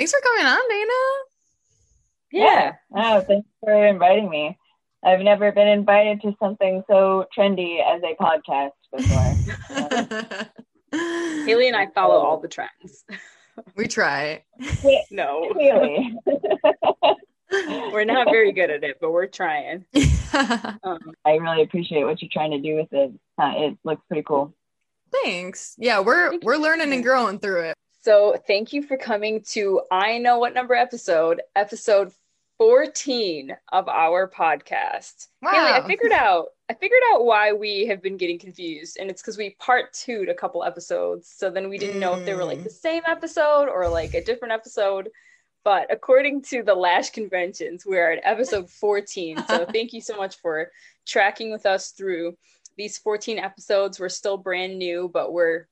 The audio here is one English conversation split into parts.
Thanks for coming on, Dana. Yeah. Oh, thanks for inviting me. I've never been invited to something so trendy as a podcast before. Haley and I follow all the trends. we try. no. Really? we're not very good at it, but we're trying. Um, I really appreciate what you're trying to do with it. Uh, it looks pretty cool. Thanks. Yeah, we're we're learning and growing through it. So thank you for coming to I know what number episode, episode 14 of our podcast. Wow. Haley, I figured out I figured out why we have been getting confused, and it's because we part two'd a couple episodes. So then we didn't know if they were like mm. the same episode or like a different episode. But according to the Lash conventions, we're at episode 14. So thank you so much for tracking with us through these 14 episodes. We're still brand new, but we're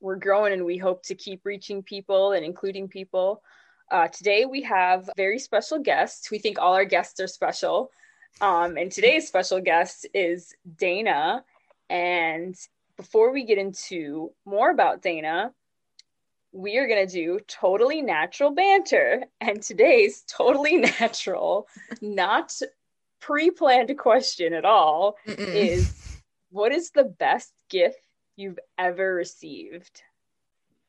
we're growing and we hope to keep reaching people and including people. Uh, today we have a very special guests. We think all our guests are special. Um, and today's special guest is Dana. And before we get into more about Dana, we are going to do totally natural banter. And today's totally natural, not pre planned question at all Mm-mm. is what is the best gift you've ever received?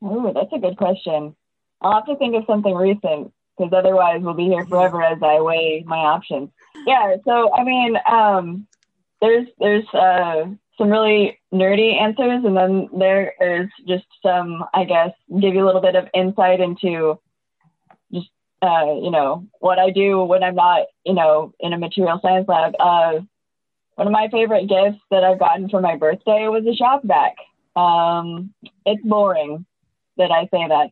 Oh, that's a good question. I'll have to think of something recent because otherwise we'll be here forever as I weigh my options. Yeah, so I mean, um, there's there's uh, some really nerdy answers, and then there is just some, I guess, give you a little bit of insight into just uh, you know what I do when I'm not, you know, in a material science lab. Uh, one of my favorite gifts that I've gotten for my birthday was a shop vac. Um, it's boring that I say that,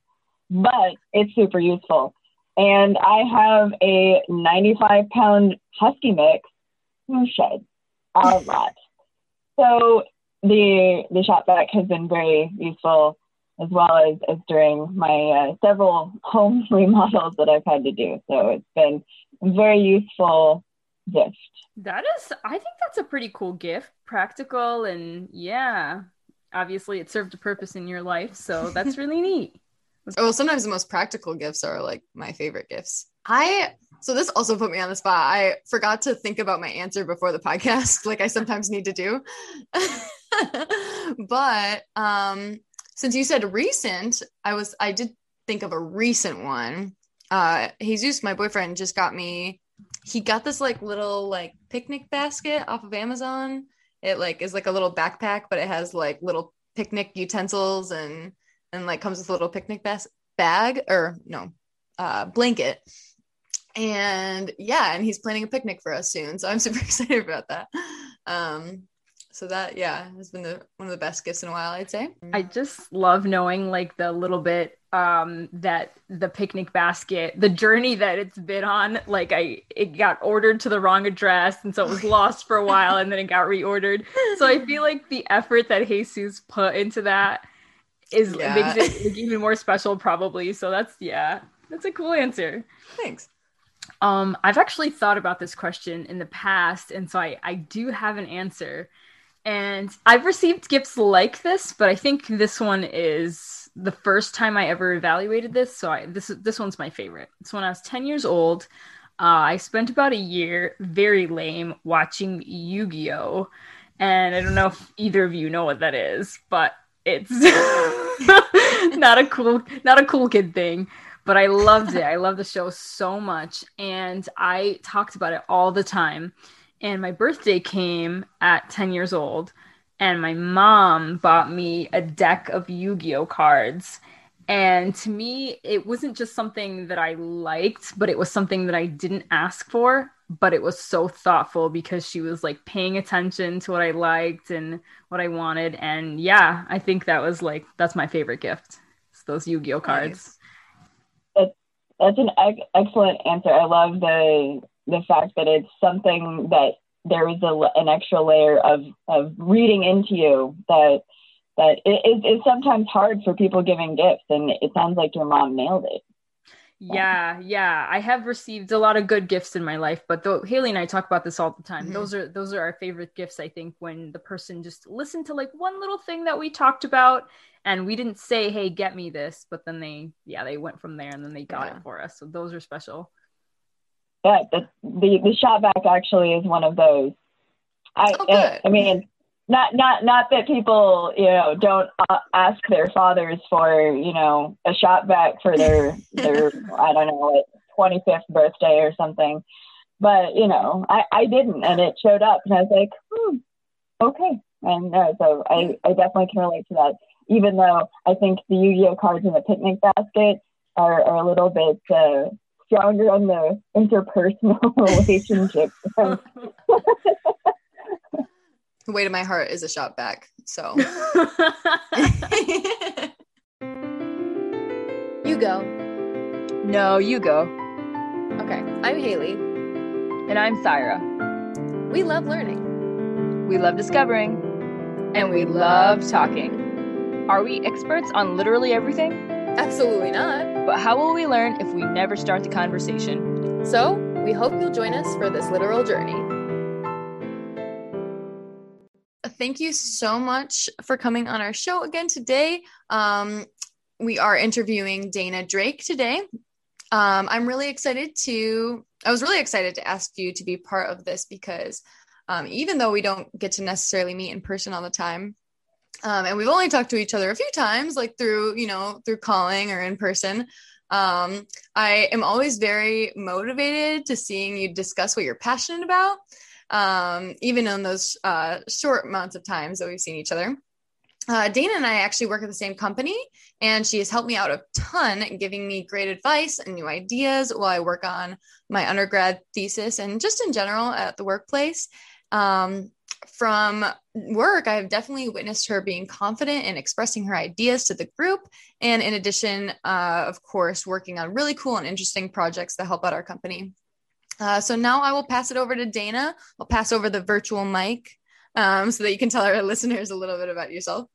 but it's super useful. And I have a 95 pound husky mix who sheds a lot. So the the shop vac has been very useful as well as, as during my uh, several home remodels that I've had to do. So it's been very useful gift. That is, I think that's a pretty cool gift. Practical and yeah, obviously it served a purpose in your life. So that's really neat. Oh, sometimes the most practical gifts are like my favorite gifts. I so this also put me on the spot. I forgot to think about my answer before the podcast, like I sometimes need to do. but um since you said recent, I was I did think of a recent one. Uh Jesus, my boyfriend, just got me he got this like little like picnic basket off of Amazon. It like is like a little backpack, but it has like little picnic utensils and and like comes with a little picnic bas- bag or no uh blanket and yeah and he's planning a picnic for us soon so i'm super excited about that um so that yeah has been the one of the best gifts in a while i'd say. I just love knowing like the little bit um that the picnic basket the journey that it's been on like i it got ordered to the wrong address and so it was lost for a while and then it got reordered. So i feel like the effort that jesus put into that is Yeah. makes it like, even more special probably. So that's yeah that's a cool answer. Thanks. Um i've actually thought about this question in the past and so i i do have an answer and i've received gifts like this but i think this one is the first time i ever evaluated this so i this this one's my favorite it's when i was 10 years old uh, i spent about a year very lame watching yu-gi-oh and i don't know if either of you know what that is but it's not a cool not a cool kid thing but I loved it. I love the show so much. And I talked about it all the time. And my birthday came at 10 years old. And my mom bought me a deck of Yu Gi Oh cards. And to me, it wasn't just something that I liked, but it was something that I didn't ask for. But it was so thoughtful because she was like paying attention to what I liked and what I wanted. And yeah, I think that was like, that's my favorite gift. It's those Yu Gi Oh cards. That's that's an ex- excellent answer. I love the the fact that it's something that there is a, an extra layer of of reading into you that that it, it, it's sometimes hard for people giving gifts, and it sounds like your mom nailed it. Yeah, yeah. I have received a lot of good gifts in my life, but though Haley and I talk about this all the time. Mhm. Those are those are our favorite gifts, I think, when the person just listened to like one little thing that we talked about and we didn't say, Hey, get me this, but then they yeah, they went from there and then they got Yeah. it for us. So those are special. Yeah, the the, the shop vac actually is one of those. I Oh, good. I mean, not not not that people you know don't uh, ask their fathers for you know a shop vac for their their I don't know like twenty fifth birthday or something, but you know I I didn't and it showed up and I was like hmm, okay and uh, so I I definitely can relate to that even though I think the Yu Gi Oh cards in the picnic basket are, are a little bit. Uh, stronger on the interpersonal relationship. The weight of my heart is a shop vac. So you go. No, you go. Okay. I'm Haley. And I'm Syra. We love learning. We love discovering. And we love talking. Are we experts on literally everything? Absolutely not. But how will we learn if we never start the conversation? So we hope you'll join us for this literal journey. Thank you so much for coming on our show again today. Um, we are interviewing Dana Drake today. Um, I'm really excited to, I was really excited to ask you to be part of this because um, even though we don't get to necessarily meet in person all the time, um, and we've only talked to each other a few times, like through, you know, through calling or in person. Um, I am always very motivated to seeing you discuss what you're passionate about, um, even in those uh, short amounts of times that we've seen each other. Uh, Dana and I actually work at the same company, and she has helped me out a ton, giving me great advice and new ideas while I work on my undergrad thesis and just in general at the workplace. Um, from work, I have definitely witnessed her being confident and expressing her ideas to the group. And in addition, uh, of course, working on really cool and interesting projects that help out our company. Uh, so now I will pass it over to Dana. I'll pass over the virtual mic um, so that you can tell our listeners a little bit about yourself.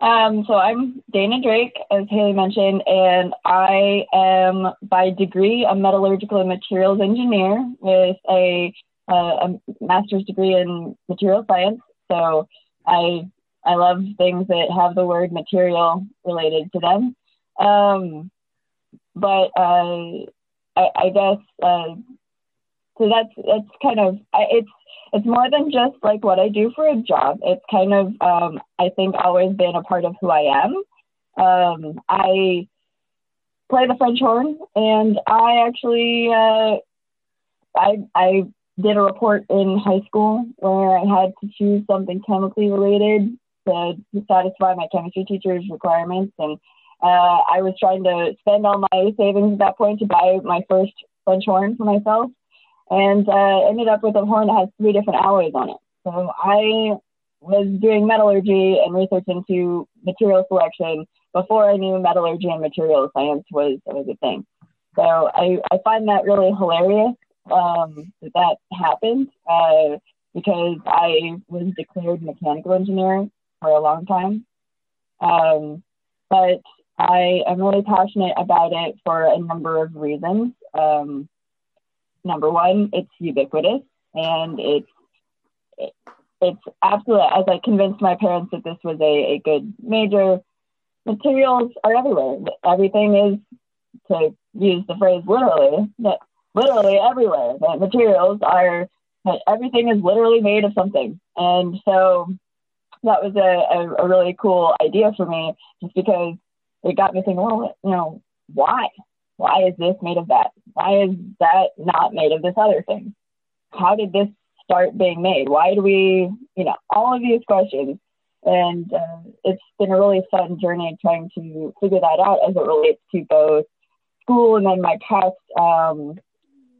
Um, so I'm Dana Drake, as Haley mentioned, and I am by degree a metallurgical and materials engineer with a, uh, a master's degree in material science. So I I love things that have the word material related to them. Um, but uh, I, I guess uh, so. That's that's kind of it's it's more than just like what I do for a job. It's kind of, um, I think, always been a part of who I am. Um, I play the French horn, and I actually, uh, I, I did a report in high school where I had to choose something chemically related to, to satisfy my chemistry teacher's requirements, and uh, I was trying to spend all my savings at that point to buy my first French horn for myself and uh, ended up with a horn that has three different alloys on it. So I was doing metallurgy and research into material selection before I knew metallurgy and material science was, was a thing. So I, I find that really hilarious um, that happened uh, because I was declared mechanical engineer for a long time. Um, but I am really passionate about it for a number of reasons. Um, number one, it's ubiquitous and it's it, it's absolute. as I convinced my parents that this was a, a good major. Materials are everywhere. Everything is to use the phrase literally, that literally everywhere. That materials are everything is literally made of something. And so that was a, a, a really cool idea for me just because it got me thinking, well, you know, why? Why is this made of that? Why is that not made of this other thing? How did this start being made? Why do we, you know, all of these questions. And uh, it's been a really fun journey trying to figure that out as it relates to both school and then my past um,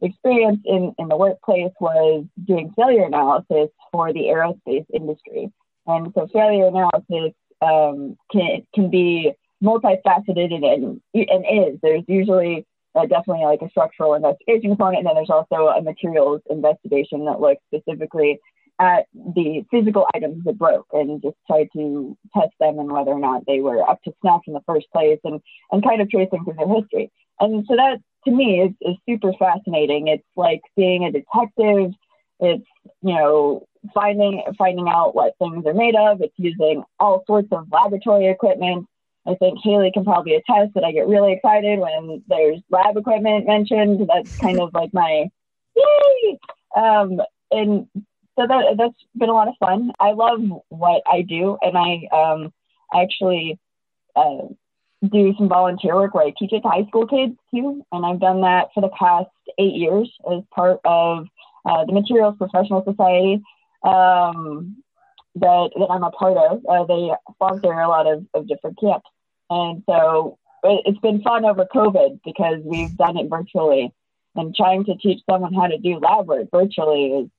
experience in, in the workplace was doing failure analysis for the aerospace industry. And so failure analysis um, can, can be multifaceted and, and, is. There's usually uh, definitely like a structural investigation component, and then there's also a materials investigation that looks specifically at the physical items that broke and just try to test them and whether or not they were up to snuff in the first place and, and kind of tracing through their history. And so that to me is, is super fascinating. It's like being a detective. It's you know finding finding out what things are made of. It's using all sorts of laboratory equipment. I think Haley can probably attest that I get really excited when there's lab equipment mentioned. That's kind of like my yay. Um, and so that that's been a lot of fun. I love what I do, and I um, actually uh, do some volunteer work where I teach it to high school kids too, and I've done that for the past eight years as part of uh, the Materials Professional Society um, that that I'm a part of. Uh, they sponsor a lot of, of different camps, and so it, it's been fun over COVID because we've done it virtually, and trying to teach someone how to do lab work virtually is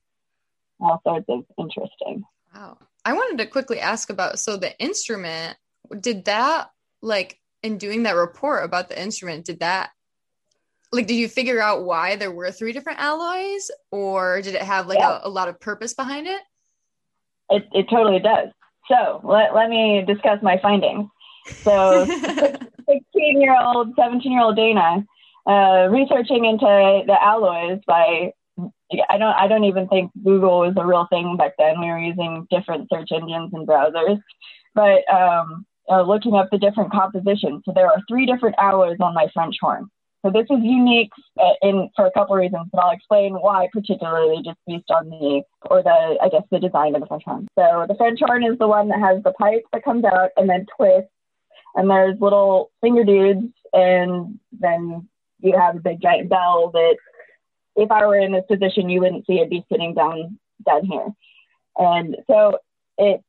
all sorts of interesting. Wow. I wanted to quickly ask about so the instrument, did that like in doing that report about the instrument, did that like did you figure out why there were three different alloys or did it have like yeah. a, a, lot of purpose behind it? It it totally does. So let, let me discuss my findings. So 16 year old, 17 year old Dana, uh, researching into the alloys by I don't I don't even think Google was a real thing back then. We were using different search engines and browsers, but um, uh, looking up the different compositions. So there are three different alloys on my French horn. So this is unique uh, in for a couple of reasons, but I'll explain why particularly just based on the or the I guess the design of the French horn. So the French horn is the one that has the pipe that comes out and then twists, and there's little finger dudes, and then you have a big giant bell that if I were in this position, you wouldn't see it be sitting down down here. And so it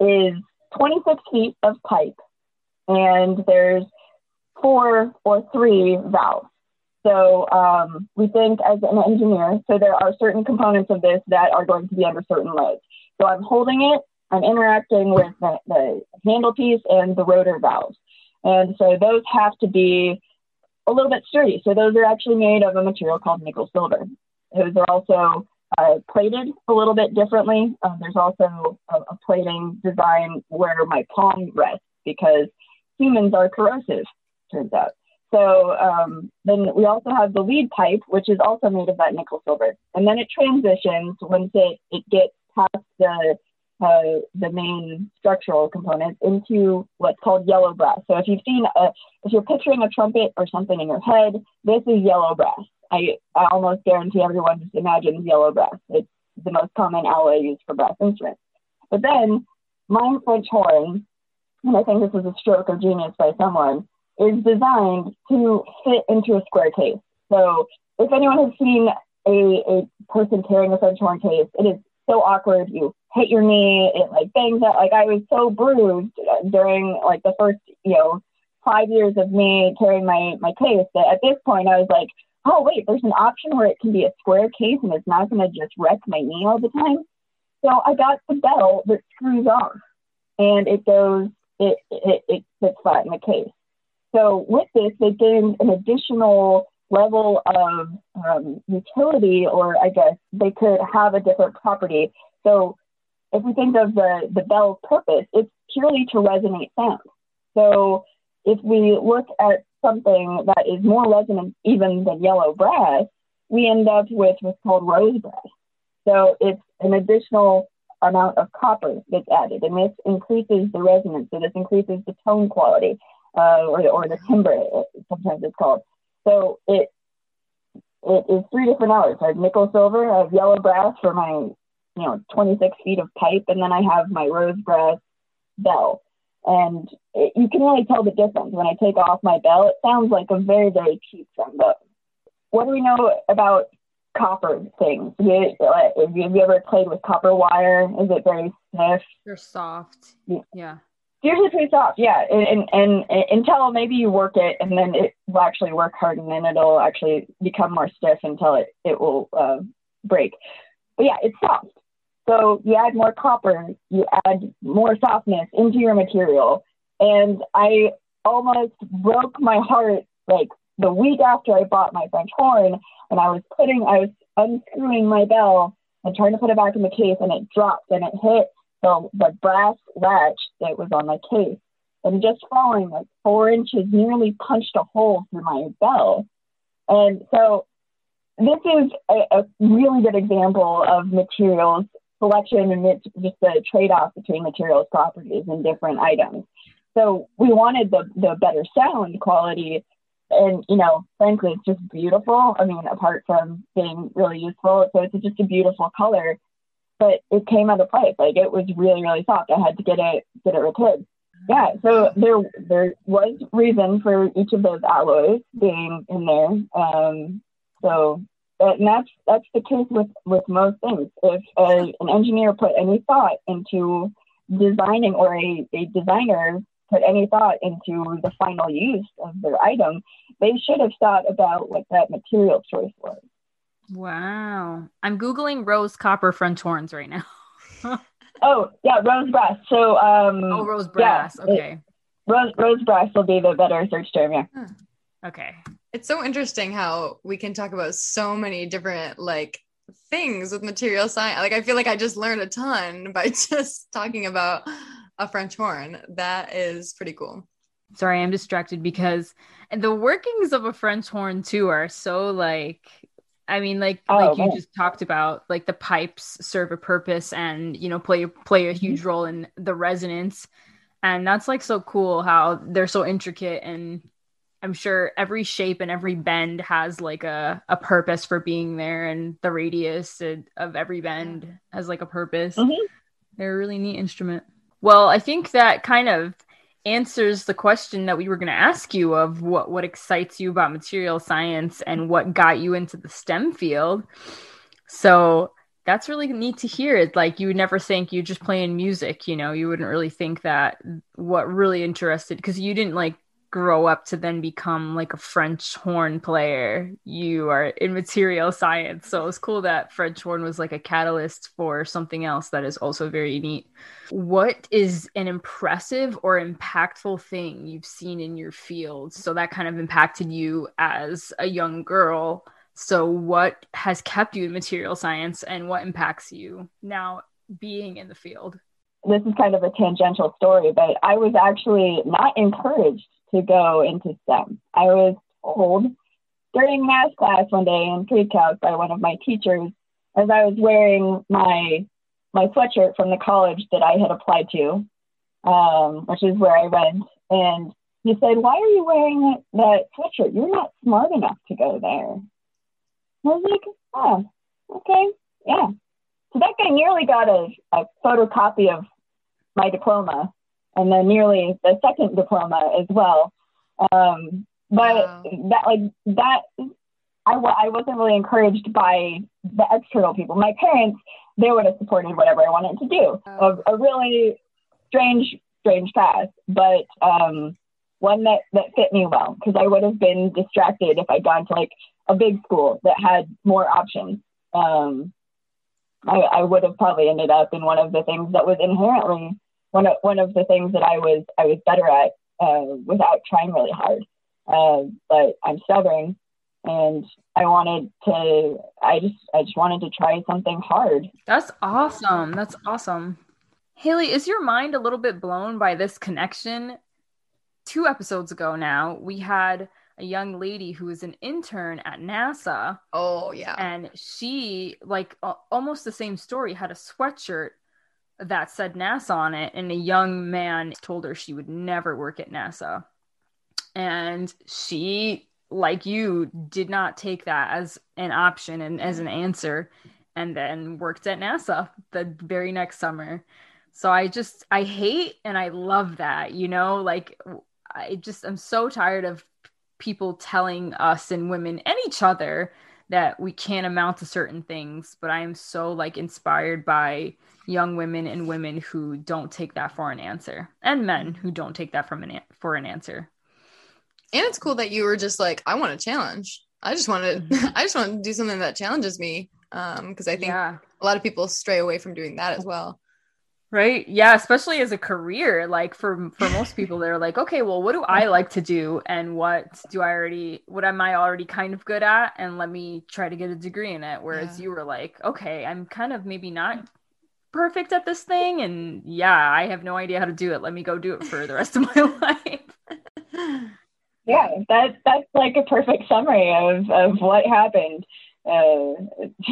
is 26 feet of pipe, and there's four or three valves. So um, we think as an engineer, so there are certain components of this that are going to be under certain loads. So I'm holding it, I'm interacting with the, the handle piece and the rotor valves. And so those have to be a little bit sturdy. So those are actually made of a material called nickel silver. Those are also uh, plated a little bit differently. Uh, there's also a, a, plating design where my palm rests because humans are corrosive, turns out. So um, then we also have the lead pipe, which is also made of that nickel silver. And then it transitions once it, it gets past the uh, the main structural components into what's called yellow brass. So if you've seen, a, if you're picturing a trumpet or something in your head, this is yellow brass. I, I almost guarantee everyone just imagines yellow brass. It's the most common alloy used for brass instruments. But then my French horn, and I think this was a stroke of genius by someone, is designed to fit into a square case. So if anyone has seen a, a person carrying a French horn case, it is so awkward. You hit your knee, it like bangs out. Like I was so bruised during like the first, you know, five years of me carrying my my case that at this point I was like, oh wait, there's an option where it can be a square case and it's not going to just wreck my knee all the time. So I got the bell that screws off, and it goes, it it, it fits flat in the case. So with this, they gained an additional level of um, utility, or I guess they could have a different property. So if we think of the, the bell's purpose, it's purely to resonate sound. So if we look at something that is more resonant even than yellow brass, we end up with what's called rose brass. So it's an additional amount of copper that's added, and this increases the resonance. So this increases the tone quality, uh, or, or the timbre, sometimes it's called. So it it is three different alloys. I have nickel silver, I have yellow brass for my, you know, 26 feet of pipe, and then I have my rose brass bell. And it, you can really tell the difference when I take off my bell. It sounds like a very, very cheap trombone. What do we know about copper things? Have you, have you ever played with copper wire? Is it very stiff? They're soft. Yeah usually pretty soft, yeah. And, and, and until maybe you work it, and then it will actually work hard, and then it'll actually become more stiff until it it will uh, break. But yeah, it's soft. So you add more copper, you add more softness into your material, and I almost broke my heart like the week after I bought my French horn, and I was putting, I was unscrewing my bell and trying to put it back in the case, and it dropped and it hit the, the brass latch that was on my case and just falling like four inches nearly punched a hole through my bell. And so this is a, a really good example of materials selection and it's just the trade-off between materials properties and different items. So we wanted the, the better sound quality and you know, frankly, it's just beautiful. I mean, apart from being really useful, so it's just a beautiful color. But it came at a price. Like it was really, really soft. I had to get it get it repaired. Yeah, so there there was reason for each of those alloys being in there. Um, so and that's that's the case with with most things. If a, an engineer put any thought into designing, or a, a designer put any thought into the final use of their item, they should have thought about what that material choice was. Wow. I'm Googling rose copper French horns right now. oh, yeah, rose brass. So, um, oh, rose brass. Yeah, okay. It, rose, rose brass will be the better search term. Yeah. Okay. It's so interesting how we can talk about so many different like things with material science. Like I feel like I just learned a ton by just talking about a French horn. That is pretty cool. Sorry, I'm distracted because the workings of a French horn too are so like I mean, like oh, like you just talked about, like the pipes serve a purpose and you know play play a mm-hmm. huge role in the resonance, and that's like so cool how they're so intricate and I'm sure every shape and every bend has like a, a purpose for being there, and the radius of every bend has like a purpose. Mm-hmm. They're a really neat instrument. Well, I think that kind of answers the question that we were going to ask you of what what excites you about material science and what got you into the STEM field. So that's really neat to hear. It's like you would never think you just playing music, you know, you wouldn't really think that what really interested because you didn't like grow up to then become like a French horn player. You are in material science. So it's cool that French horn was like a catalyst for something else that is also very neat. What is an impressive or impactful thing you've seen in your field? So that kind of impacted you as a young girl. So what has kept you in material science and what impacts you now being in the field? This is kind of a tangential story, but I was actually not encouraged to go into STEM. I was told during math class one day in pre-calc by one of my teachers as I was wearing my my sweatshirt from the college that I had applied to, um, which is where I went, and he said, "Why are you wearing that, sweatshirt? You're not smart enough to go there." I was like, "Oh, okay, yeah." So that guy nearly got a, a photocopy of my diploma and then nearly the second diploma as well. Um, but wow. that like that I, I wasn't really encouraged by the external people. My parents, they would have supported whatever I wanted to do. A, a really strange, strange path, but um, one that, that fit me well because I would have been distracted if I'd gone to like a big school that had more options. Um, I, I would have probably ended up in one of the things that was inherently one of one of the things that I was I was better at uh, without trying really hard. Uh, but I'm stubborn, and I wanted to. I just I just wanted to try something hard. That's awesome. That's awesome. Haley, is your mind a little bit blown by this connection? Two episodes ago now, we had a young lady who was an intern at NASA. Oh, yeah. And she, like, uh, almost the same story, had a sweatshirt that said NASA on it, and a young man told her she would never work at NASA. And she, like you, did not take that as an option and as an answer, and then worked at NASA the very next summer. So I just, I hate and I love that, you know, like I just, I'm so tired of people telling us and women and each other that we can't amount to certain things but i am so like inspired by young women and women who don't take that for an answer and men who don't take that from an for an answer and it's cool that you were just like i want a challenge i just want to mm-hmm. i just want to do something that challenges me um because i think yeah. a lot of people stray away from doing that as well right yeah especially as a career like for for most people they're like okay well what do i like to do and what do i already what am i already kind of good at and let me try to get a degree in it whereas yeah. you were like okay i'm kind of maybe not perfect at this thing and yeah i have no idea how to do it let me go do it for the rest of my life yeah, that that's like a perfect summary of of what happened. Uh,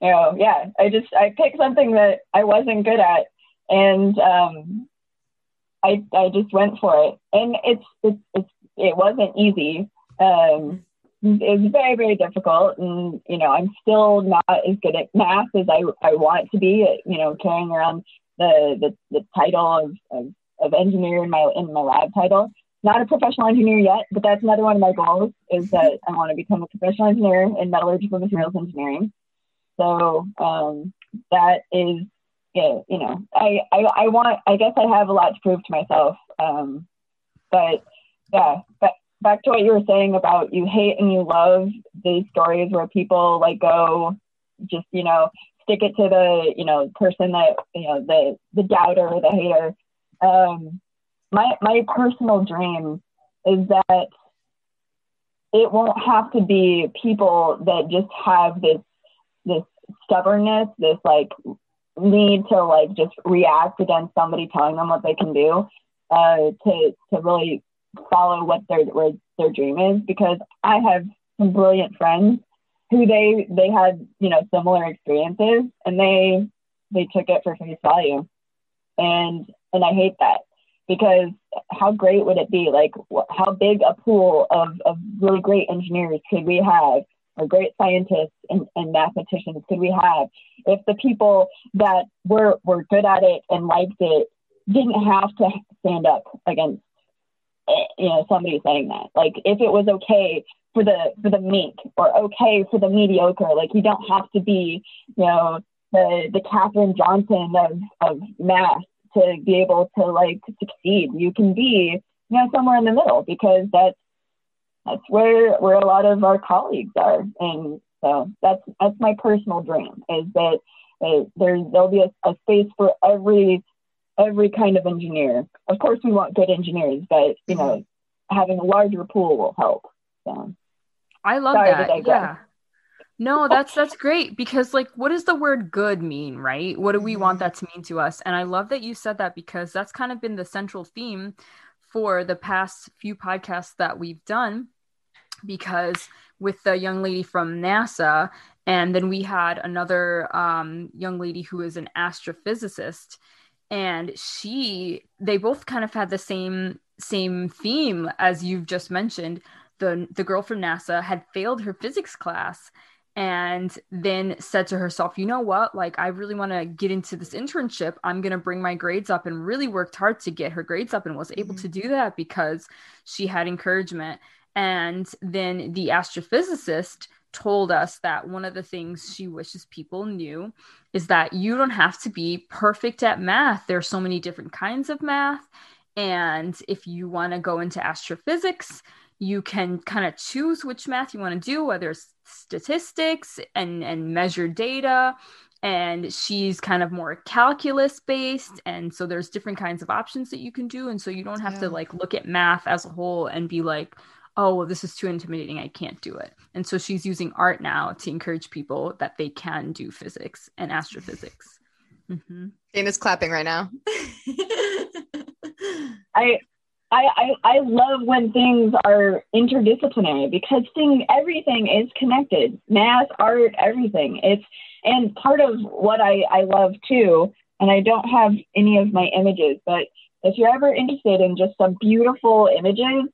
you know, yeah, I just I picked something that I wasn't good at, and um, I I just went for it, and it's it's, it's it wasn't easy. Um, it was very very difficult, and you know I'm still not as good at math as I I want to be. At, you know, carrying around the the, the title of, of of engineer in my in my lab title. Not a professional engineer yet, but that's another one of my goals is that I want to become a professional engineer in metallurgical materials engineering. So um, that is, yeah, you know, I, I, I want, I guess I have a lot to prove to myself. Um, but yeah, but back to what you were saying about you hate and you love these stories where people like go just, you know, stick it to the, you know, person that, you know, the, the doubter or the hater um, my my personal dream is that it won't have to be people that just have this this stubbornness, this like need to like just react against somebody telling them what they can do, uh, to to really follow what their their dream is. Because I have some brilliant friends who they they had you know similar experiences and they they took it for face value, and and I hate that because how great would it be? Like, how big a pool of, of really great engineers could we have, or great scientists and, and mathematicians could we have if the people that were, were good at it and liked it didn't have to stand up against eh, you know somebody saying that like if it was okay for the for the meek or okay for the mediocre like you don't have to be you know the the Katherine Johnson of of math to be able to like succeed. You can be, you know, somewhere in the middle because that's that's where where a lot of our colleagues are. And so that's that's my personal dream is that uh, there there'll be a, a space for every every kind of engineer. Of course, we want good engineers, but you know, having a larger pool will help. So, I love that. Yeah. No, that's that's great because like what does the word good mean, right? What do we want mm-hmm. that to mean to us? And I love that you said that because that's kind of been the central theme for the past few podcasts that we've done because with the young lady from NASA and then we had another um, young lady who is an astrophysicist and she they both kind of had the same same theme as you've just mentioned the the girl from NASA had failed her physics class and then said to herself, you know what? Like, I really want to get into this internship. I'm going to bring my grades up and really worked hard to get her grades up and was able mm-hmm. to do that because she had encouragement. And then the astrophysicist told us that one of the things she wishes people knew is that you don't have to be perfect at math. There are so many different kinds of math. And if you want to go into astrophysics, you can kind of choose which math you want to do, whether it's statistics and, and measure data. And she's kind of more calculus based. And so there's different kinds of options that you can do. And so you don't have yeah. to like look at math as a whole and be like, oh, well, this is too intimidating. I can't do it. And so she's using art now to encourage people that they can do physics and astrophysics. Mm-hmm. Dana's clapping right now. I I, I, I love when things are interdisciplinary because thing everything is connected. Math art everything. It's and part of what I, I love too and I don't have any of my images but if you're ever interested in just some beautiful images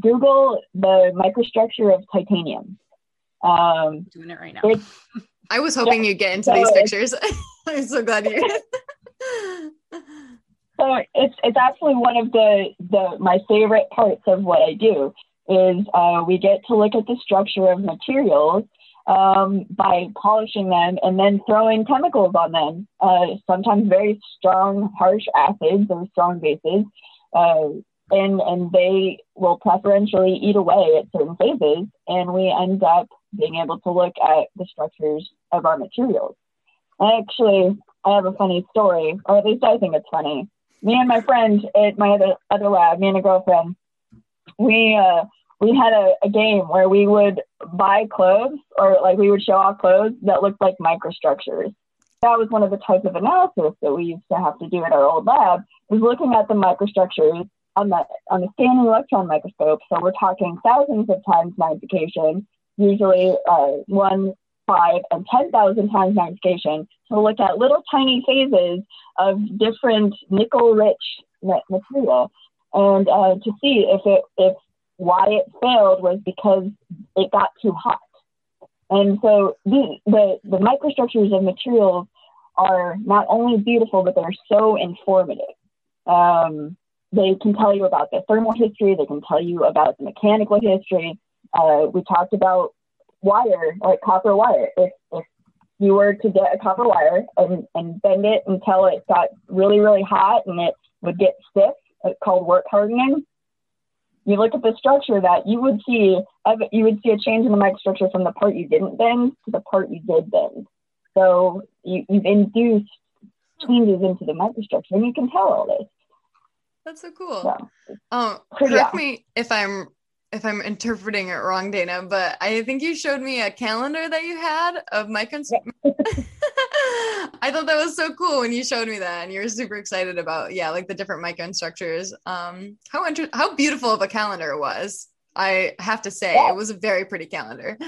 Google the microstructure of titanium. Um, doing it right now. I was hoping yeah, you'd get into so these pictures. I'm so glad you So it's it's actually one of the the my favorite parts of what I do is uh, we get to look at the structure of materials um, by polishing them and then throwing chemicals on them. Uh, sometimes very strong, harsh acids or strong bases, uh, and and they will preferentially eat away at certain phases, and we end up being able to look at the structures of our materials. I actually, I have a funny story, or at least I think it's funny me and my friend at my other other lab, me and a girlfriend, we uh, we had a, a game where we would buy clothes or like we would show off clothes that looked like microstructures. That was one of the types of analysis that we used to have to do at our old lab, was looking at the microstructures on the on the scanning electron microscope, so we're talking thousands of times magnification, usually uh, one, five, and ten thousand times magnification, to look at little tiny phases of different nickel-rich material, and uh, to see if it if why it failed was because it got too hot. And so the, the, the microstructures of materials are not only beautiful, but they're so informative. Um, they can tell you about the thermal history, they can tell you about the mechanical history. Uh, we talked about wire, like copper wire. If, if you were to get a copper wire and, and bend it until it got really, really hot and it would get stiff, it's called work hardening. You look at the structure that you would see, you would see a change in the microstructure from the part you didn't bend to the part you did bend. So you, you've induced changes into the microstructure, and you can tell all this. That's so cool. Um, correct me if I'm if I'm interpreting it wrong, Dana, but I think you showed me a calendar that you had of micro. I thought that was so cool when you showed me that, and you were super excited about yeah, like the different microstructures. Um, how inter- how beautiful of a calendar it was. I have to say, yeah. it was a very pretty calendar.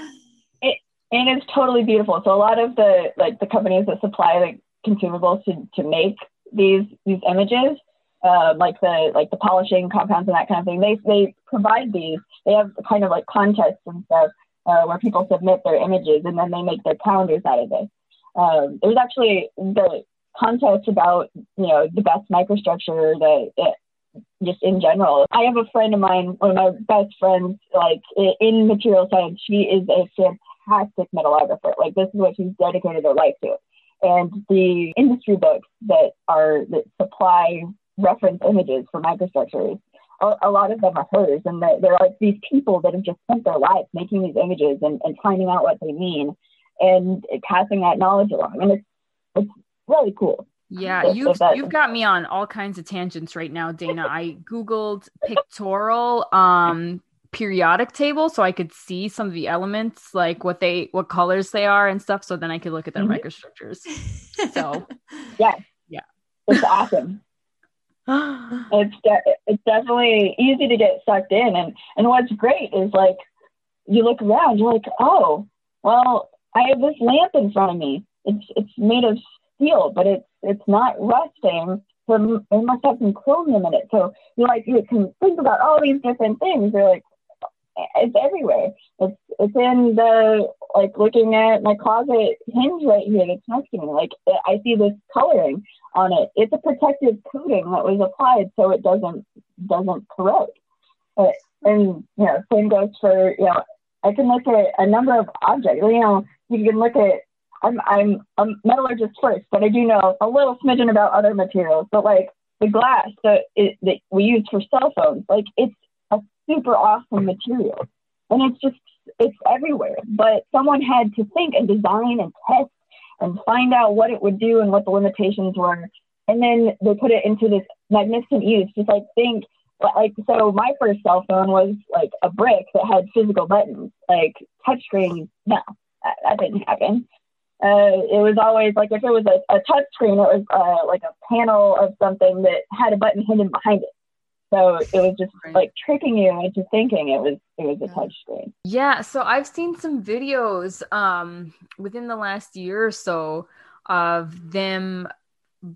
It and it's totally beautiful. So a lot of the like the companies that supply like consumables to to make these these images, uh, like the like the polishing compounds and that kind of thing, they they provide these. They have kind of like contests and stuff uh, where people submit their images and then they make their calendars out of it. Um, there's actually the contest about you know the best microstructure that just in general. I have a friend of mine, one of my best friends, like in material science. She is a fantastic metallographer. Like this is what she's dedicated her life to. And the industry books that are that supply reference images for microstructures, a, a lot of them are hers, and they're, they're, these people that have just spent their lives making these images and, and finding out what they mean and passing that knowledge along. And it's it's really cool. Yeah, you've you've got me on all kinds of tangents right now, Dana. I googled pictorial um periodic table so I could see some of the elements, like what they what colors they are and stuff, so then I could look at their mm-hmm. microstructures. So yeah, yeah, it's awesome. it's de- it's definitely easy to get sucked in, and and what's great is like you look around, you're like, oh, well, I have this lamp in front of me. It's it's made of steel, but it's it's not rusting. So it must have some chromium in it. So you like you can think about all these different things. You're like, it's everywhere. It's it's in the like looking at my closet hinge right here that's next to me. Like I see this coloring on it. It's a protective coating that was applied so it doesn't doesn't corrode. But, and you know, same goes for you know, I can look at a number of objects. You know, you can look at I'm I'm a metallurgist first, but I do know a little smidgen about other materials. But like the glass that it, that we use for cell phones, like it's a super awesome material, and it's just it's everywhere. But someone had to think and design and test and find out what it would do and what the limitations were, and then they put it into this magnificent use. Just like think like so my first cell phone was like a brick that had physical buttons like touchscreen no that, that didn't happen uh, it was always like if it was a, a touch screen, it was uh, like a panel of something that had a button hidden behind it. So it was just like tricking you into thinking it was it was a touch screen. Yeah, so I've seen some videos um within the last year or so of them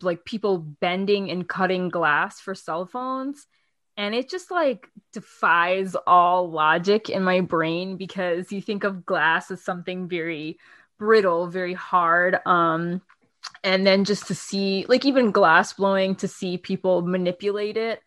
like people bending and cutting glass for cell phones and it just like defies all logic in my brain because you think of glass as something very brittle, very hard. Um, and then just to see, like even glass blowing, to see people manipulate it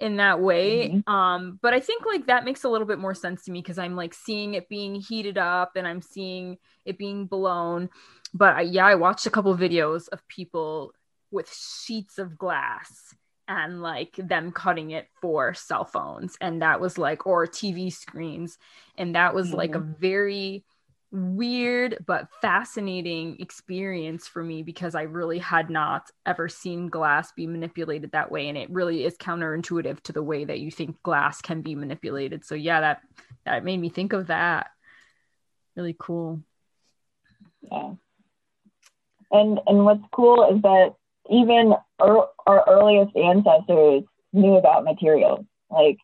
in that way. Mm-hmm. Um, but I think like that makes a little bit more sense to me because I'm like seeing it being heated up and I'm seeing it being blown. But I, yeah, I watched a couple videos of people with sheets of glass and like them cutting it for cell phones and that was like or TV screens and that was mm-hmm. like a mm-hmm. very weird but fascinating experience for me because I really had not ever seen glass be manipulated that way and it really is counterintuitive to the way that you think glass can be manipulated. So yeah, that that made me think of that. Really cool. Yeah. And and what's cool is that even our, our earliest ancestors knew about materials. Like,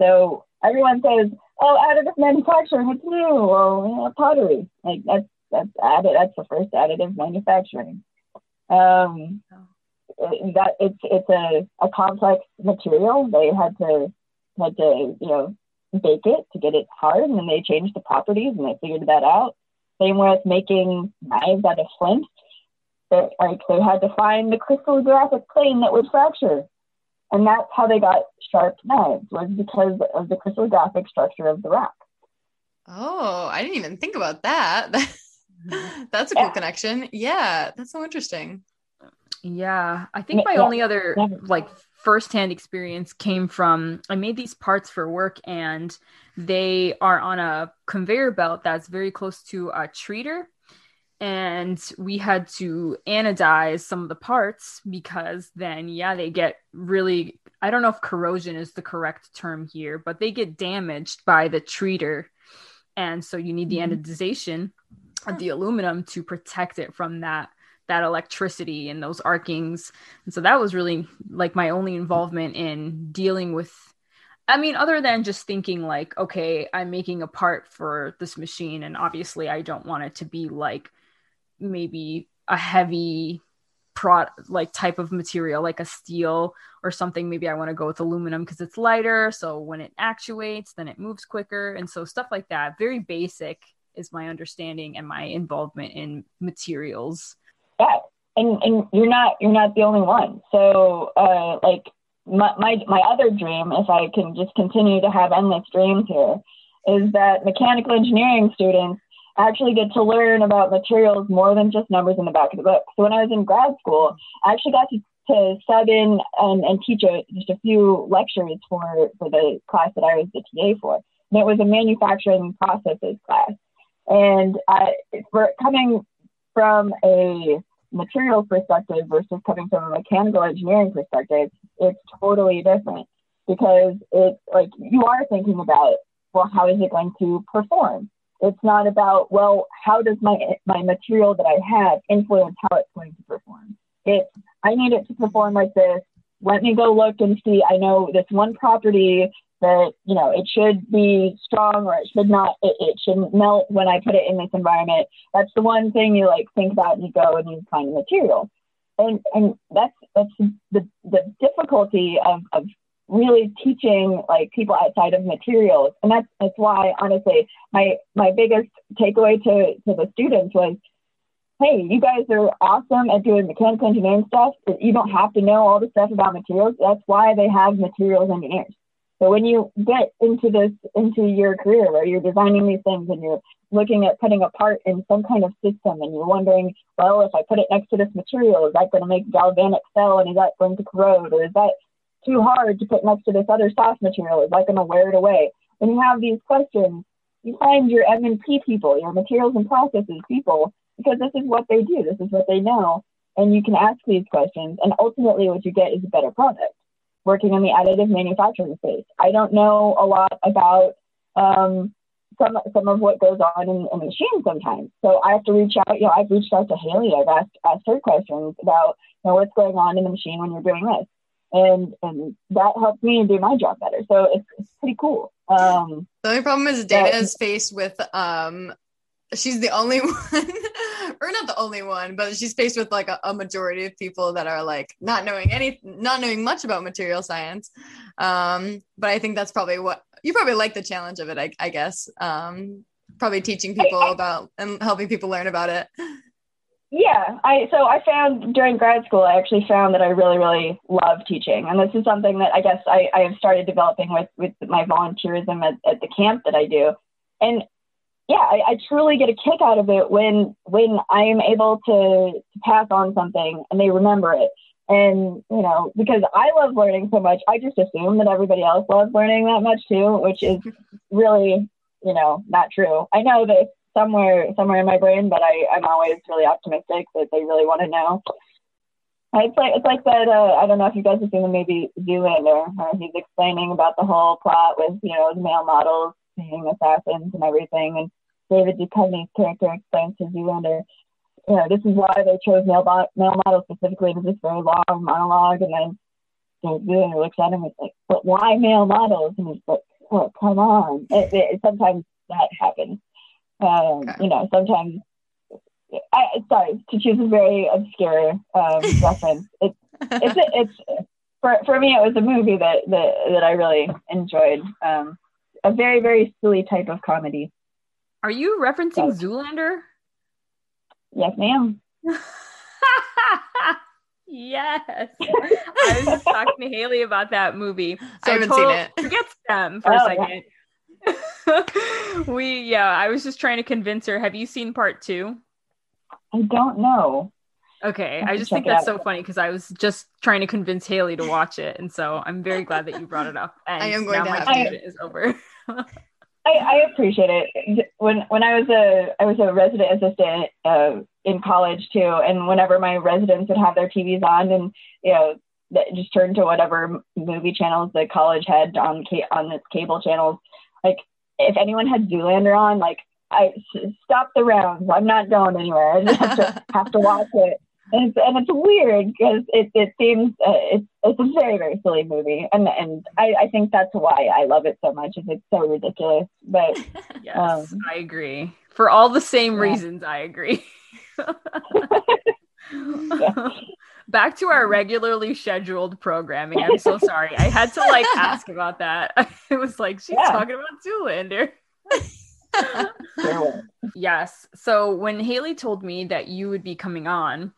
so everyone says, "Oh, additive manufacturing, it's new," or you know, pottery. Like that's that's added. That's the first additive manufacturing. Um, that it's it's a, a complex material. They had to had to you know bake it to get it hard, and then they changed the properties and they figured that out. Same with making knives out of flint. They, like they had to find the crystallographic plane that would fracture, and that's how they got sharp knives was because of the crystallographic structure of the rock. Oh, I didn't even think about that. Mm-hmm. that's a cool yeah. connection. Yeah, that's so interesting. Yeah, I think my yeah. only other like firsthand experience came from I made these parts for work and they are on a conveyor belt that's very close to a treater. And we had to anodize some of the parts because then, yeah, they get really, I don't know if corrosion is the correct term here, but they get damaged by the treater. And so you need the mm-hmm. anodization of the aluminum to protect it from that that electricity and those arcings. And so that was really like my only involvement in dealing with I mean, other than just thinking like, okay, I'm making a part for this machine, and obviously I don't want it to be like maybe a heavy prod like type of material like a steel or something. Maybe i want to go with aluminum because it's lighter so when it actuates then it moves quicker and so stuff like that. Very basic is my understanding and my involvement in materials. Yeah and and you're not you're not the only one. So uh like my, my my other dream if i can just continue to have endless dreams here is that mechanical engineering students actually get to learn about materials more than just numbers in the back of the book so when i was in grad school i actually got to to sub in and, and teach a, just a few lectures for, for the class that I was the TA for. And it was a manufacturing processes class. And I, for coming from a materials perspective versus coming from a mechanical engineering perspective, it's totally different because it's like you are thinking about, well, how is it going to perform? It's not about, well, how does my my material that I have influence how it's going to perform? It's I need it to perform like this. Let me go look and see. I know this one property that you know it should be strong or it should not it, it shouldn't melt when i put it in this environment that's the one thing you like think about and you go and you find the material and and that's that's the the difficulty of of really teaching like people outside of materials. And that's that's why honestly my my biggest takeaway to to the students was hey you guys are awesome at doing mechanical engineering stuff but you don't have to know all the stuff about materials. That's why they have materials engineers. So when you get into this, into your career where you're designing these things and you're looking at putting a part in some kind of system and you're wondering, well, if I put it next to this material, is that going to make galvanic cell and is that going to corrode or is that too hard to put next to this other soft material? Is that going to wear it away? When you have these questions, you find your M&P people, your materials and processes people, because this is what they do. This is what they know. And you can ask these questions and ultimately what you get is a better product working in the additive manufacturing space. I don't know a lot about um, some some of what goes on in, in machine sometimes. So I have to reach out. You know, I've reached out to Haley. I've asked asked her questions about you know what's going on in the machine when you're doing this, and and that helps me do my job better. So it's, it's pretty cool. Um, the only problem is Dana but, is faced with um she's the only one or not the only one but she's faced with like a, a, majority of people that are like not knowing any not knowing much about material science um but i think that's probably what you probably like the challenge of it i, I guess um probably teaching people I, I, about and helping people learn about it yeah i so i found during grad school i actually found that i really really love teaching and this is something that i guess i, I have started developing with with my volunteerism at, at the camp that i do and yeah, I, I, truly get a kick out of it when when I am able to, to pass on something and they remember it. And you know, because I love learning so much, I just assume that everybody else loves learning that much too, which is really, you know, not true. I know that somewhere somewhere in my brain, but I, I'm always really optimistic that they really want to know. It's like it's like that. Uh, I don't know if you guys have seen the movie Zoolander, where he's explaining about the whole plot with you know the male models being assassins and everything. And David Duchovny's character explains to Zoolander, you know, this is why they chose male, bo- male models specifically. It was this very long monologue, and then so Zoolander looks at him and is like, but why male models? And he's like, oh, come on. It, it, sometimes that happens. Um, Okay. You know, sometimes. I sorry to choose a very obscure um, reference. It, it's it's for for me it was a movie that that, that I really enjoyed. Um, a very very silly type of comedy. Are you referencing. Zoolander? Yes, ma'am. yes. I was just talking to Haley about that movie. So I haven't seen it. Forget them for Oh, a second. we yeah, I was just trying to convince her. Have you seen part two? I don't know. Okay, have I just think that's out. so funny because I was just trying to convince Haley to watch it, and so I'm very glad that you brought it up. And I am going now to my have to. tangent is over. I, I appreciate it. When when I was a I was a resident assistant uh, in college too, and whenever my residents would have their TVs on, and you know, that just turn to whatever movie channels the college had on ca- on its cable channels. Like if anyone had Zoolander on, like I stop the rounds. I'm not going anywhere. I just have to have to watch it. And it's, and it's weird because it, it seems uh, it's it's a very very silly movie and and I, I think that's why I love it so much is it's so ridiculous but yes, Um, I agree. For all the same yeah. reasons, I agree. Back to our regularly scheduled programming. I'm so sorry. I had to like ask about that. It was like she's Yeah. talking about Zoolander. Yes. So when Haley told me that you would be coming on,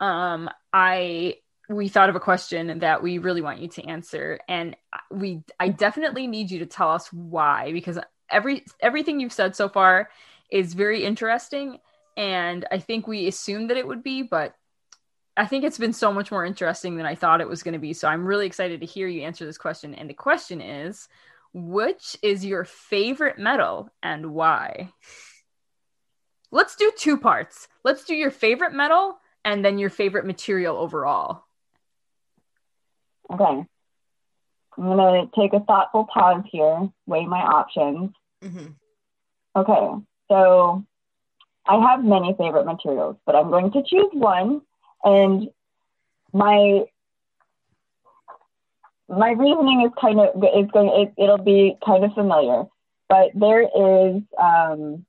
um, I we thought of a question that we really want you to answer, and we I definitely need you to tell us why because every everything you've said so far is very interesting, and I think we assumed that it would be, but I think it's been so much more interesting than I thought it was going to be. So I'm really excited to hear you answer this question. And the question is, which is your favorite metal and why? Let's do two parts. Let's do your favorite metal and then your favorite material overall. Okay. I'm gonna take a thoughtful pause here, weigh my options. Mhm. Okay, so I have many favorite materials, but I'm going to choose one, and my my reasoning is kind of is going it, it'll be kind of familiar, but there is um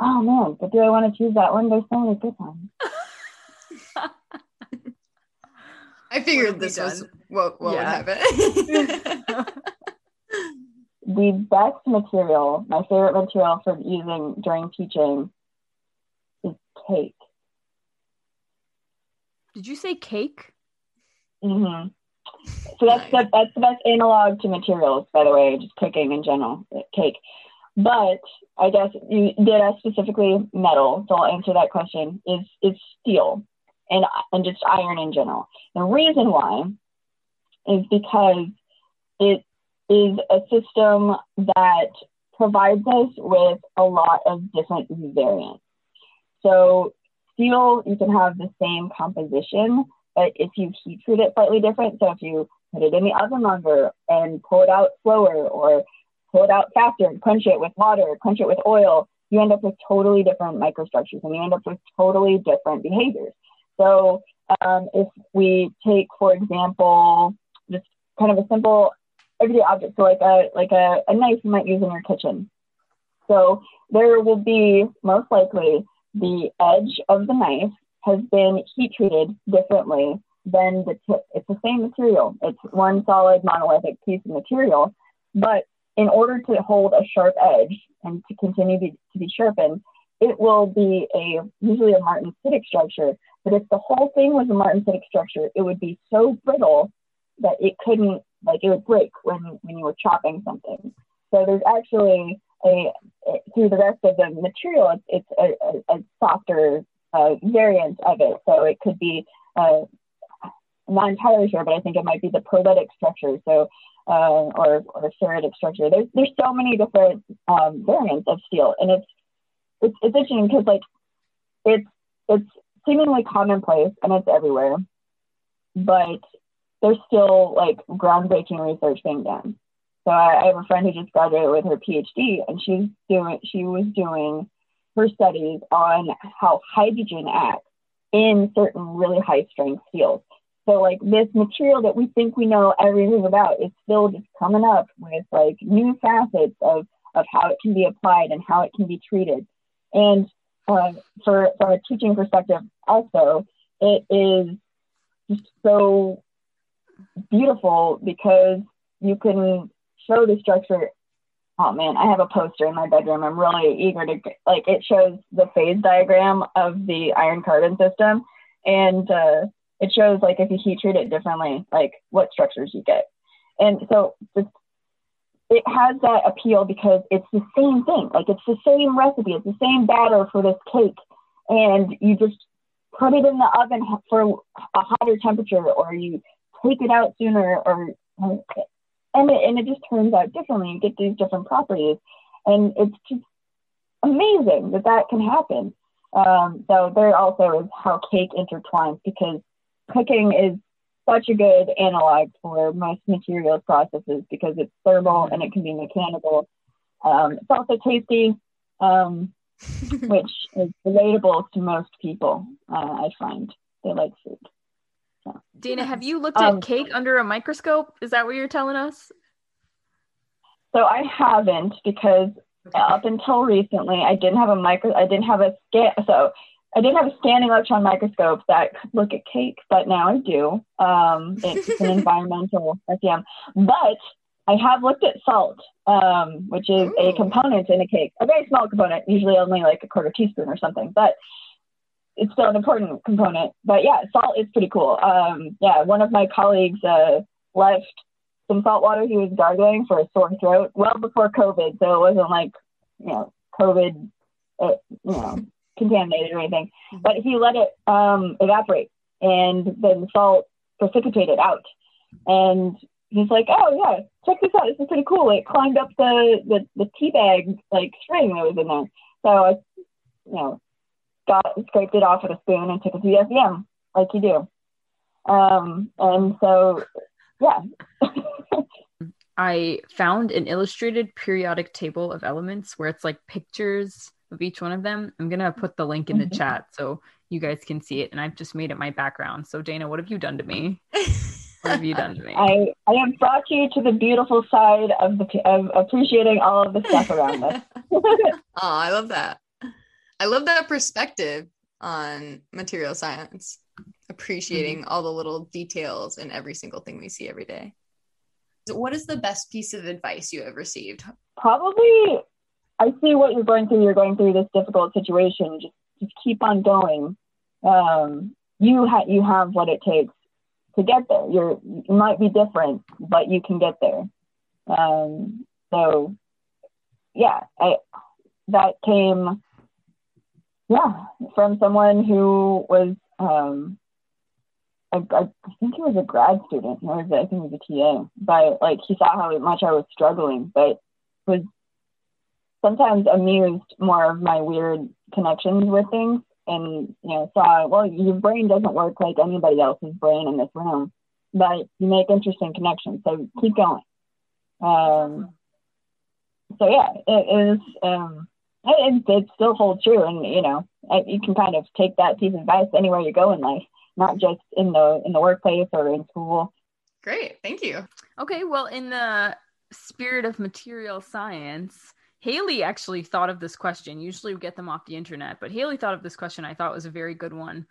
oh man, but do I want to choose that one? There's so many good ones. I figured we this was what, what Yeah. would happen. The best material, my favorite material for using during teaching is cake. Did you say cake? hmm So that's the, that's the best analog to materials, by the way, just cooking in general, uh, cake. But I guess you did ask specifically metal, so I'll answer that question. Is is steel and and just iron in general. The reason why is because it is a system that provides us with a lot of different variants. So steel, you can have the same composition, but if you heat treat it slightly different, so if you put it in the oven longer and pull it out slower or pull it out faster and quench it with water, quench it with oil, you end up with totally different microstructures and you end up with totally different behaviors. So um, if we take, for example, just kind of a simple everyday object, so like a like a, a knife you might use in your kitchen. So there will be most likely the edge of the knife has been heat treated differently than the tip. It's the same material. It's one solid monolithic piece of material, but in order to hold a sharp edge and to continue to, to be sharpened, it will be a usually a martensitic structure. But if the whole thing was a martensitic structure, it would be so brittle that it couldn't like it would break when when you were chopping something. So there's actually a, through the rest of the material, it's, it's a, a, a softer uh, variant of it. So it could be uh, not entirely sure, but I think it might be the pearlitic structure. So uh, or or ferritic structure. There's there's so many different um, variants of steel, and it's it's it's interesting because like it's it's seemingly commonplace and it's everywhere, but there's still like groundbreaking research being done. So I, I have a friend who just graduated with her PhD, and she's doing she was doing her studies on how hydrogen acts in certain really high strength steels. So like this material that we think we know everything about is still just coming up with like new facets of, of how it can be applied and how it can be treated. And uh, for from a teaching perspective, also, it is just so beautiful because you can show the structure. Oh man, I have a poster in my bedroom. I'm really eager to like. It shows the phase diagram of the iron carbon system, and uh, it shows like if you heat treat it differently, like what structures you get. And so just it has that appeal because it's the same thing. Like it's the same recipe, it's the same batter for this cake, and you just put it in the oven for a hotter temperature, or you take it out sooner, or and it, and it just turns out differently. You get these different properties, and it's just amazing that that can happen. Um, so there also is how cake intertwines because cooking is such a good analog for most materials processes because it's thermal and it can be mechanical. Um, it's also tasty, um, which is relatable to most people. Uh, I find they like food. Dana, have you looked at um, cake under a microscope? Is that what you're telling us? So I haven't because okay. up until recently I didn't have a micro. I didn't have a scan So I didn't have a scanning electron microscope that could look at cake, but now I do. Um, it's an environmental SEM. But I have looked at salt, um, which is Ooh. a component in a cake, a very small component, usually only like a quarter teaspoon or something, but it's still an important component. But yeah, salt is pretty cool. Um, yeah, one of my colleagues uh, left some salt water he was gargling for a sore throat well before COVID, so it wasn't like you know COVID, uh, you know contaminated or anything, but he let it um, evaporate and then the salt precipitated out. And he's like, oh yeah, check this out. This is pretty cool. It climbed up the, the, the tea bag like string that was in there. So you know, got scraped it off with a spoon and took it to the SEM like you do. Um, and so, yeah. I found an illustrated periodic table of elements where it's like pictures of each one of them. I'm gonna put the link in the mm-hmm. chat so you guys can see it. And I've just made it my background. So Dana, what have you done to me? what have you done to me? I, I have brought you to the beautiful side of the of appreciating all of the stuff around us. oh, I love that. I love that perspective on material science, appreciating mm-hmm. all the little details in every single thing we see every day. What is the best piece of advice you have received? Probably I see what you're going through. You're going through this difficult situation. Just, just keep on going. Um, you have you have what it takes to get there. You're you might be different, but you can get there. Um, so, yeah, I that came, yeah, from someone who was, um, I, I think he was a grad student. Or was, I think he was a TA, but like he saw how much I was struggling, but was sometimes amused more of my weird connections with things and you know saw well your brain doesn't work like anybody else's brain in this room but you make interesting connections so keep going um, so yeah it is um, it, it still holds true and you know you can kind of take that piece of advice anywhere you go in life not just in the in the workplace or in school great thank you okay well in the spirit of material science Haley actually thought of this question. Usually we get them off the internet, but Haley thought of this question I thought was a very good one.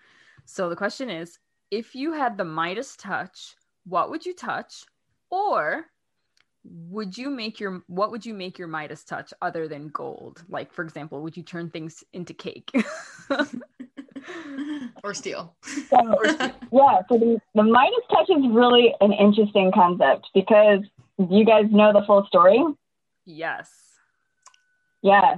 So the question is if you had the Midas touch, what would you touch? Or would you make your what would you make your Midas touch other than gold? Like for example, would you turn things into cake? or steel. So, or steel. Yeah, so the, the Midas touch is really an interesting concept because you guys know the full story? Yes. Yeah.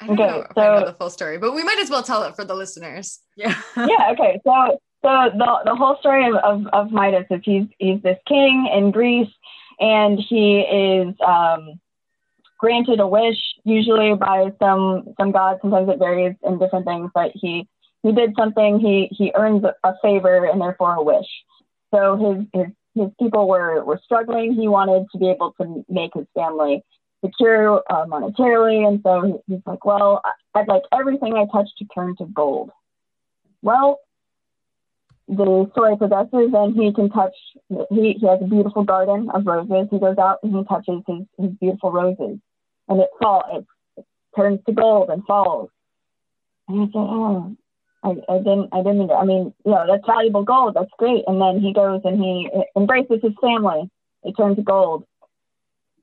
I don't okay, know so, I know the full story, but we might as well tell it for the listeners. Yeah. yeah. Okay. So, so the the whole story of, of, of Midas is he's he's this king in Greece, and he is um, granted a wish, usually by some some god. Sometimes it varies in different things, but he he did something. He he earns a favor and therefore a wish. So his his his people were were struggling. He wanted to be able to make his family secure uh, monetarily. And so he's like, well, I'd like everything I touch to turn to gold. Well, the story progresses and he can touch he, he has a beautiful garden of roses. He goes out and he touches his, his beautiful roses. And it fall it, it turns to gold and falls. And i say oh I, I didn't i didn't i mean you know that's valuable gold. That's great. And then he goes and he embraces his family. It turns to gold.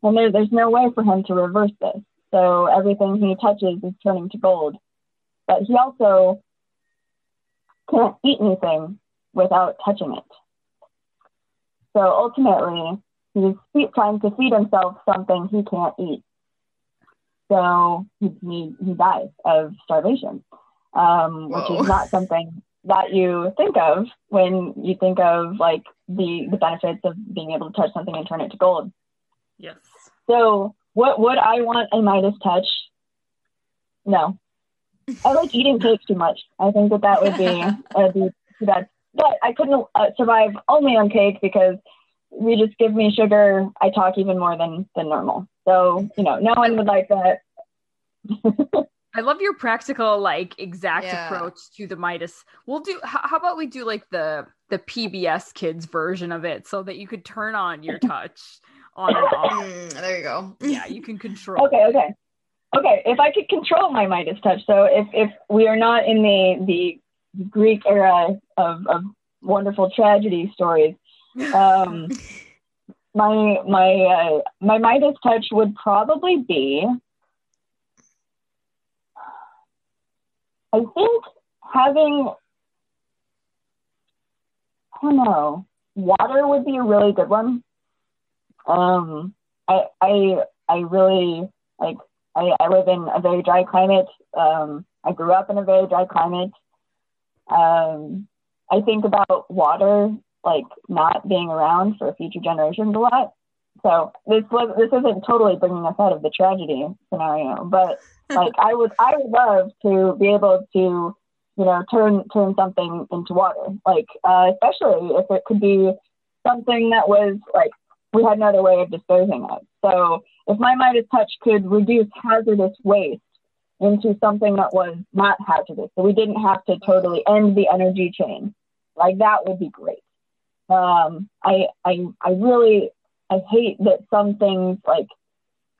And there, there's no way for him to reverse this. So everything he touches is turning to gold. But he also can't eat anything without touching it. So ultimately, he's trying to feed himself something he can't eat. So he, he, he dies of starvation, um, which is not something that you think of when you think of like the, the benefits of being able to touch something and turn it to gold. Yes. So what would I want a Midas touch? No. I like eating cake too much. I think that that would be, would be that's but I couldn't uh, survive only on cake because we just give me sugar. I talk even more than than normal. So you know, no one would like that. I love your practical, like exact yeah. approach to the Midas. We'll do. How, how, about we do like the the PBS kids version of it, so that you could turn on your touch on and off. Mm, there you go. Yeah, you can control. Okay, okay, okay. If I could control my Midas touch, so if if we are not in the the Greek era of, of wonderful tragedy stories. Um, my my uh, my Midas touch would probably be, I think having, I don't know, water would be a really good one. Um, I I I really like. I, I live in a very dry climate. Um, I grew up in a very dry climate. Um, I think about water like not being around for future generations a lot. So this was this isn't totally bringing us out of the tragedy scenario, but like I would I would love to be able to you know turn turn something into water, like uh, especially if it could be something that was like we had another way of disposing of. So if my Midas touch could reduce hazardous waste into something that was not hazardous. So we didn't have to totally end the energy chain. Like that would be great. Um, I, I, I really, I hate that some things like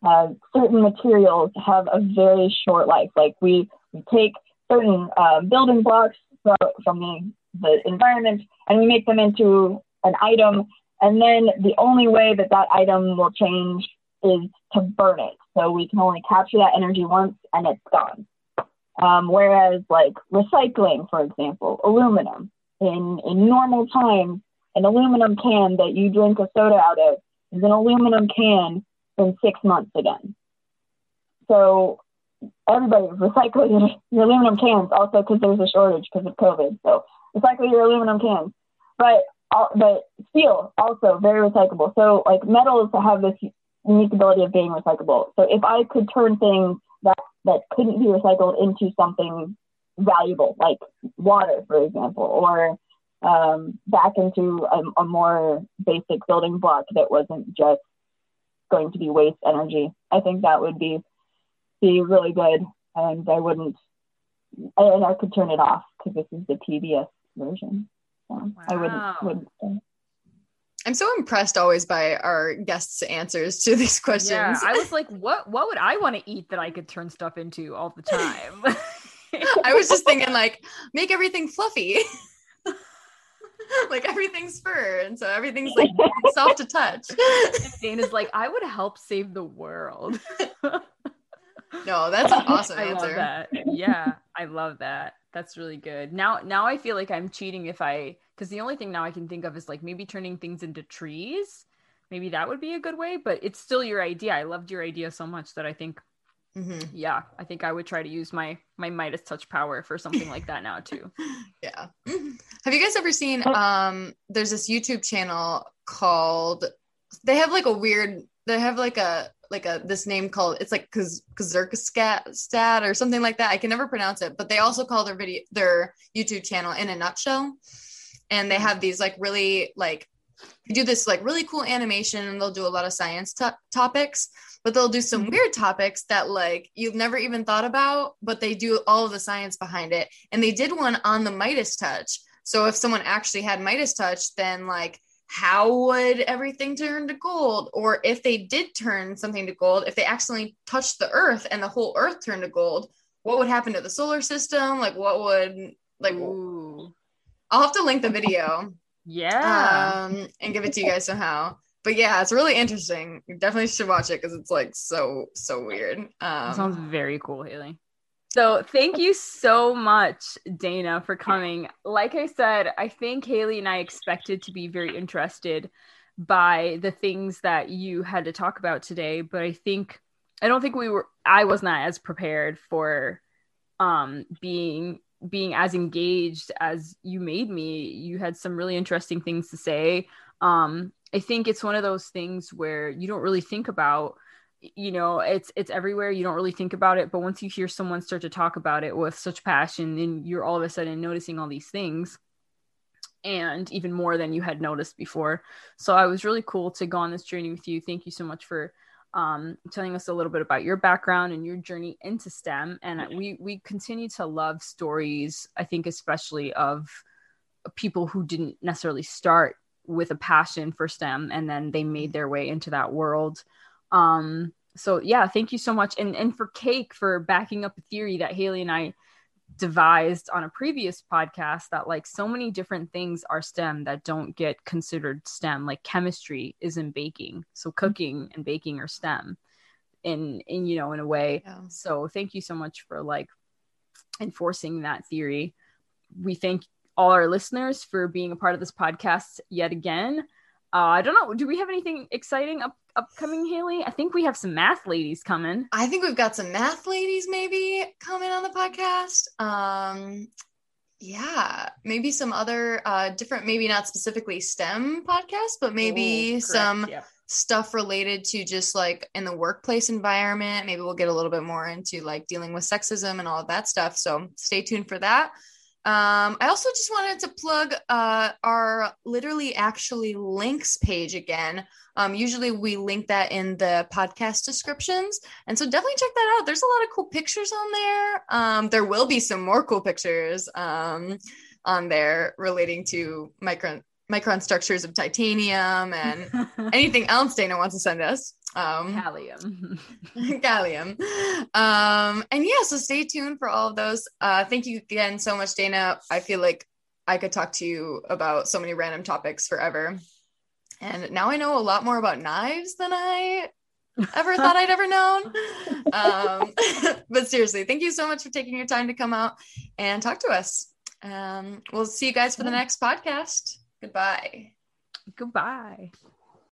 uh, certain materials have a very short life. Like we, we take certain uh, building blocks from, from the, the environment and we make them into an item. And then the only way that that item will change is to burn it. So we can only capture that energy once and it's gone. Um, whereas like recycling, for example, aluminum in, in normal times, an aluminum can that you drink a soda out of is an aluminum can in six months again. So everybody is recycling your aluminum cans also because there's a shortage because of COVID. So recycle your aluminum cans. But but steel also very recyclable. So like metals have this unique ability of being recyclable. So if I could turn things that that couldn't be recycled into something valuable, like water, for example, or um, back into a, a more basic building block that wasn't just going to be waste energy, I think that would be be really good, and I wouldn't, and I could turn it off because this is the PBS version. So wow. I wouldn't wouldn't. I'm so impressed always by our guests' answers to these questions. Yeah, I was like, what what would I want to eat that I could turn stuff into all the time? I was just thinking like make everything fluffy. like everything's fur, and so everything's like soft to touch. Dana's like, I would help save the world. no, that's an awesome I answer. Love that. Yeah, I love that. That's really good. Now now I feel like I'm cheating if I because the only thing now I can think of is like maybe turning things into trees. Maybe that would be a good way, but it's still your idea. I loved your idea so much that I think, mm-hmm. yeah, I think I would try to use my my Midas touch power for something like that now too. Yeah. Have you guys ever seen? Um, there's this YouTube channel called. They have like a weird. They have like a like a this name called it's like Kazurkastat or something like that. I can never pronounce it, but they also call their video their YouTube channel in a nutshell and they have these like really like they do this like really cool animation and they'll do a lot of science topics but they'll do some mm-hmm. weird topics that like you've never even thought about but they do all of the science behind it and they did one on the midas touch So if someone actually had Midas touch, then like how would everything turn to gold? Or if they did turn something to gold, if they accidentally touched the earth and the whole earth turned to gold, what would happen to the solar system? Like what would like Ooh. I'll have to link the video Yeah. um and give it to you guys somehow. But yeah, it's really interesting. You definitely should watch it because it's like so so weird. that sounds Um very cool, Haley. So thank you so much, Dana, for coming. Like I said, I think Haley and I expected to be very interested by the things that you had to talk about today, but I think I don't think we were I was not as prepared for um being being as engaged as you made me. You had some really interesting things to say. Um I think it's one of those things where you don't really think about you know it's it's everywhere you don't really think about it but once you hear someone start to talk about it with such passion then you're all of a sudden noticing all these things and even more than you had noticed before. So i was really cool to go on this journey with you. Thank you so much for um, telling us a little bit about your background and your journey into stem and we we continue to love stories i think especially of people who didn't necessarily start with a passion for stem and then they made their way into that world um so yeah thank you so much. And and for cake for backing up a theory that haley and i devised on a previous podcast that like so many different things are stem that don't get considered stem like chemistry is in baking. So cooking and baking are stem in in you know in a way. Yeah. so thank you so much for like enforcing that theory. We thank all our listeners for being a part of this podcast yet again. Uh, I don't know. Do we have anything exciting up upcoming, Haley? I think we have some math ladies coming. I think we've got some math ladies maybe coming on the podcast. Um yeah, maybe some other uh different maybe not specifically STEM podcasts, but maybe Ooh, correct, some yeah. stuff related to just like in the workplace environment. Maybe we'll get a little bit more into like dealing with sexism and all of that stuff. So stay tuned for that. Um, I also just wanted to plug uh, our literally actually links page again. Um, usually we link that in the podcast descriptions. And so definitely check that out. There's a lot of cool pictures on there. Um, there will be some more cool pictures um, on there relating to micron micron structures of titanium and anything else Dana wants to send us. Um, Callium. gallium. Um, and yeah, so stay tuned for all of those. Uh, thank you again so much, Dana. I feel like I could talk to you about so many random topics forever. And now I know a lot more about knives than I ever thought I'd ever known. Um, but seriously, thank you so much for taking your time to come out and talk to us. Um, we'll see you guys for the next podcast. Goodbye. Goodbye.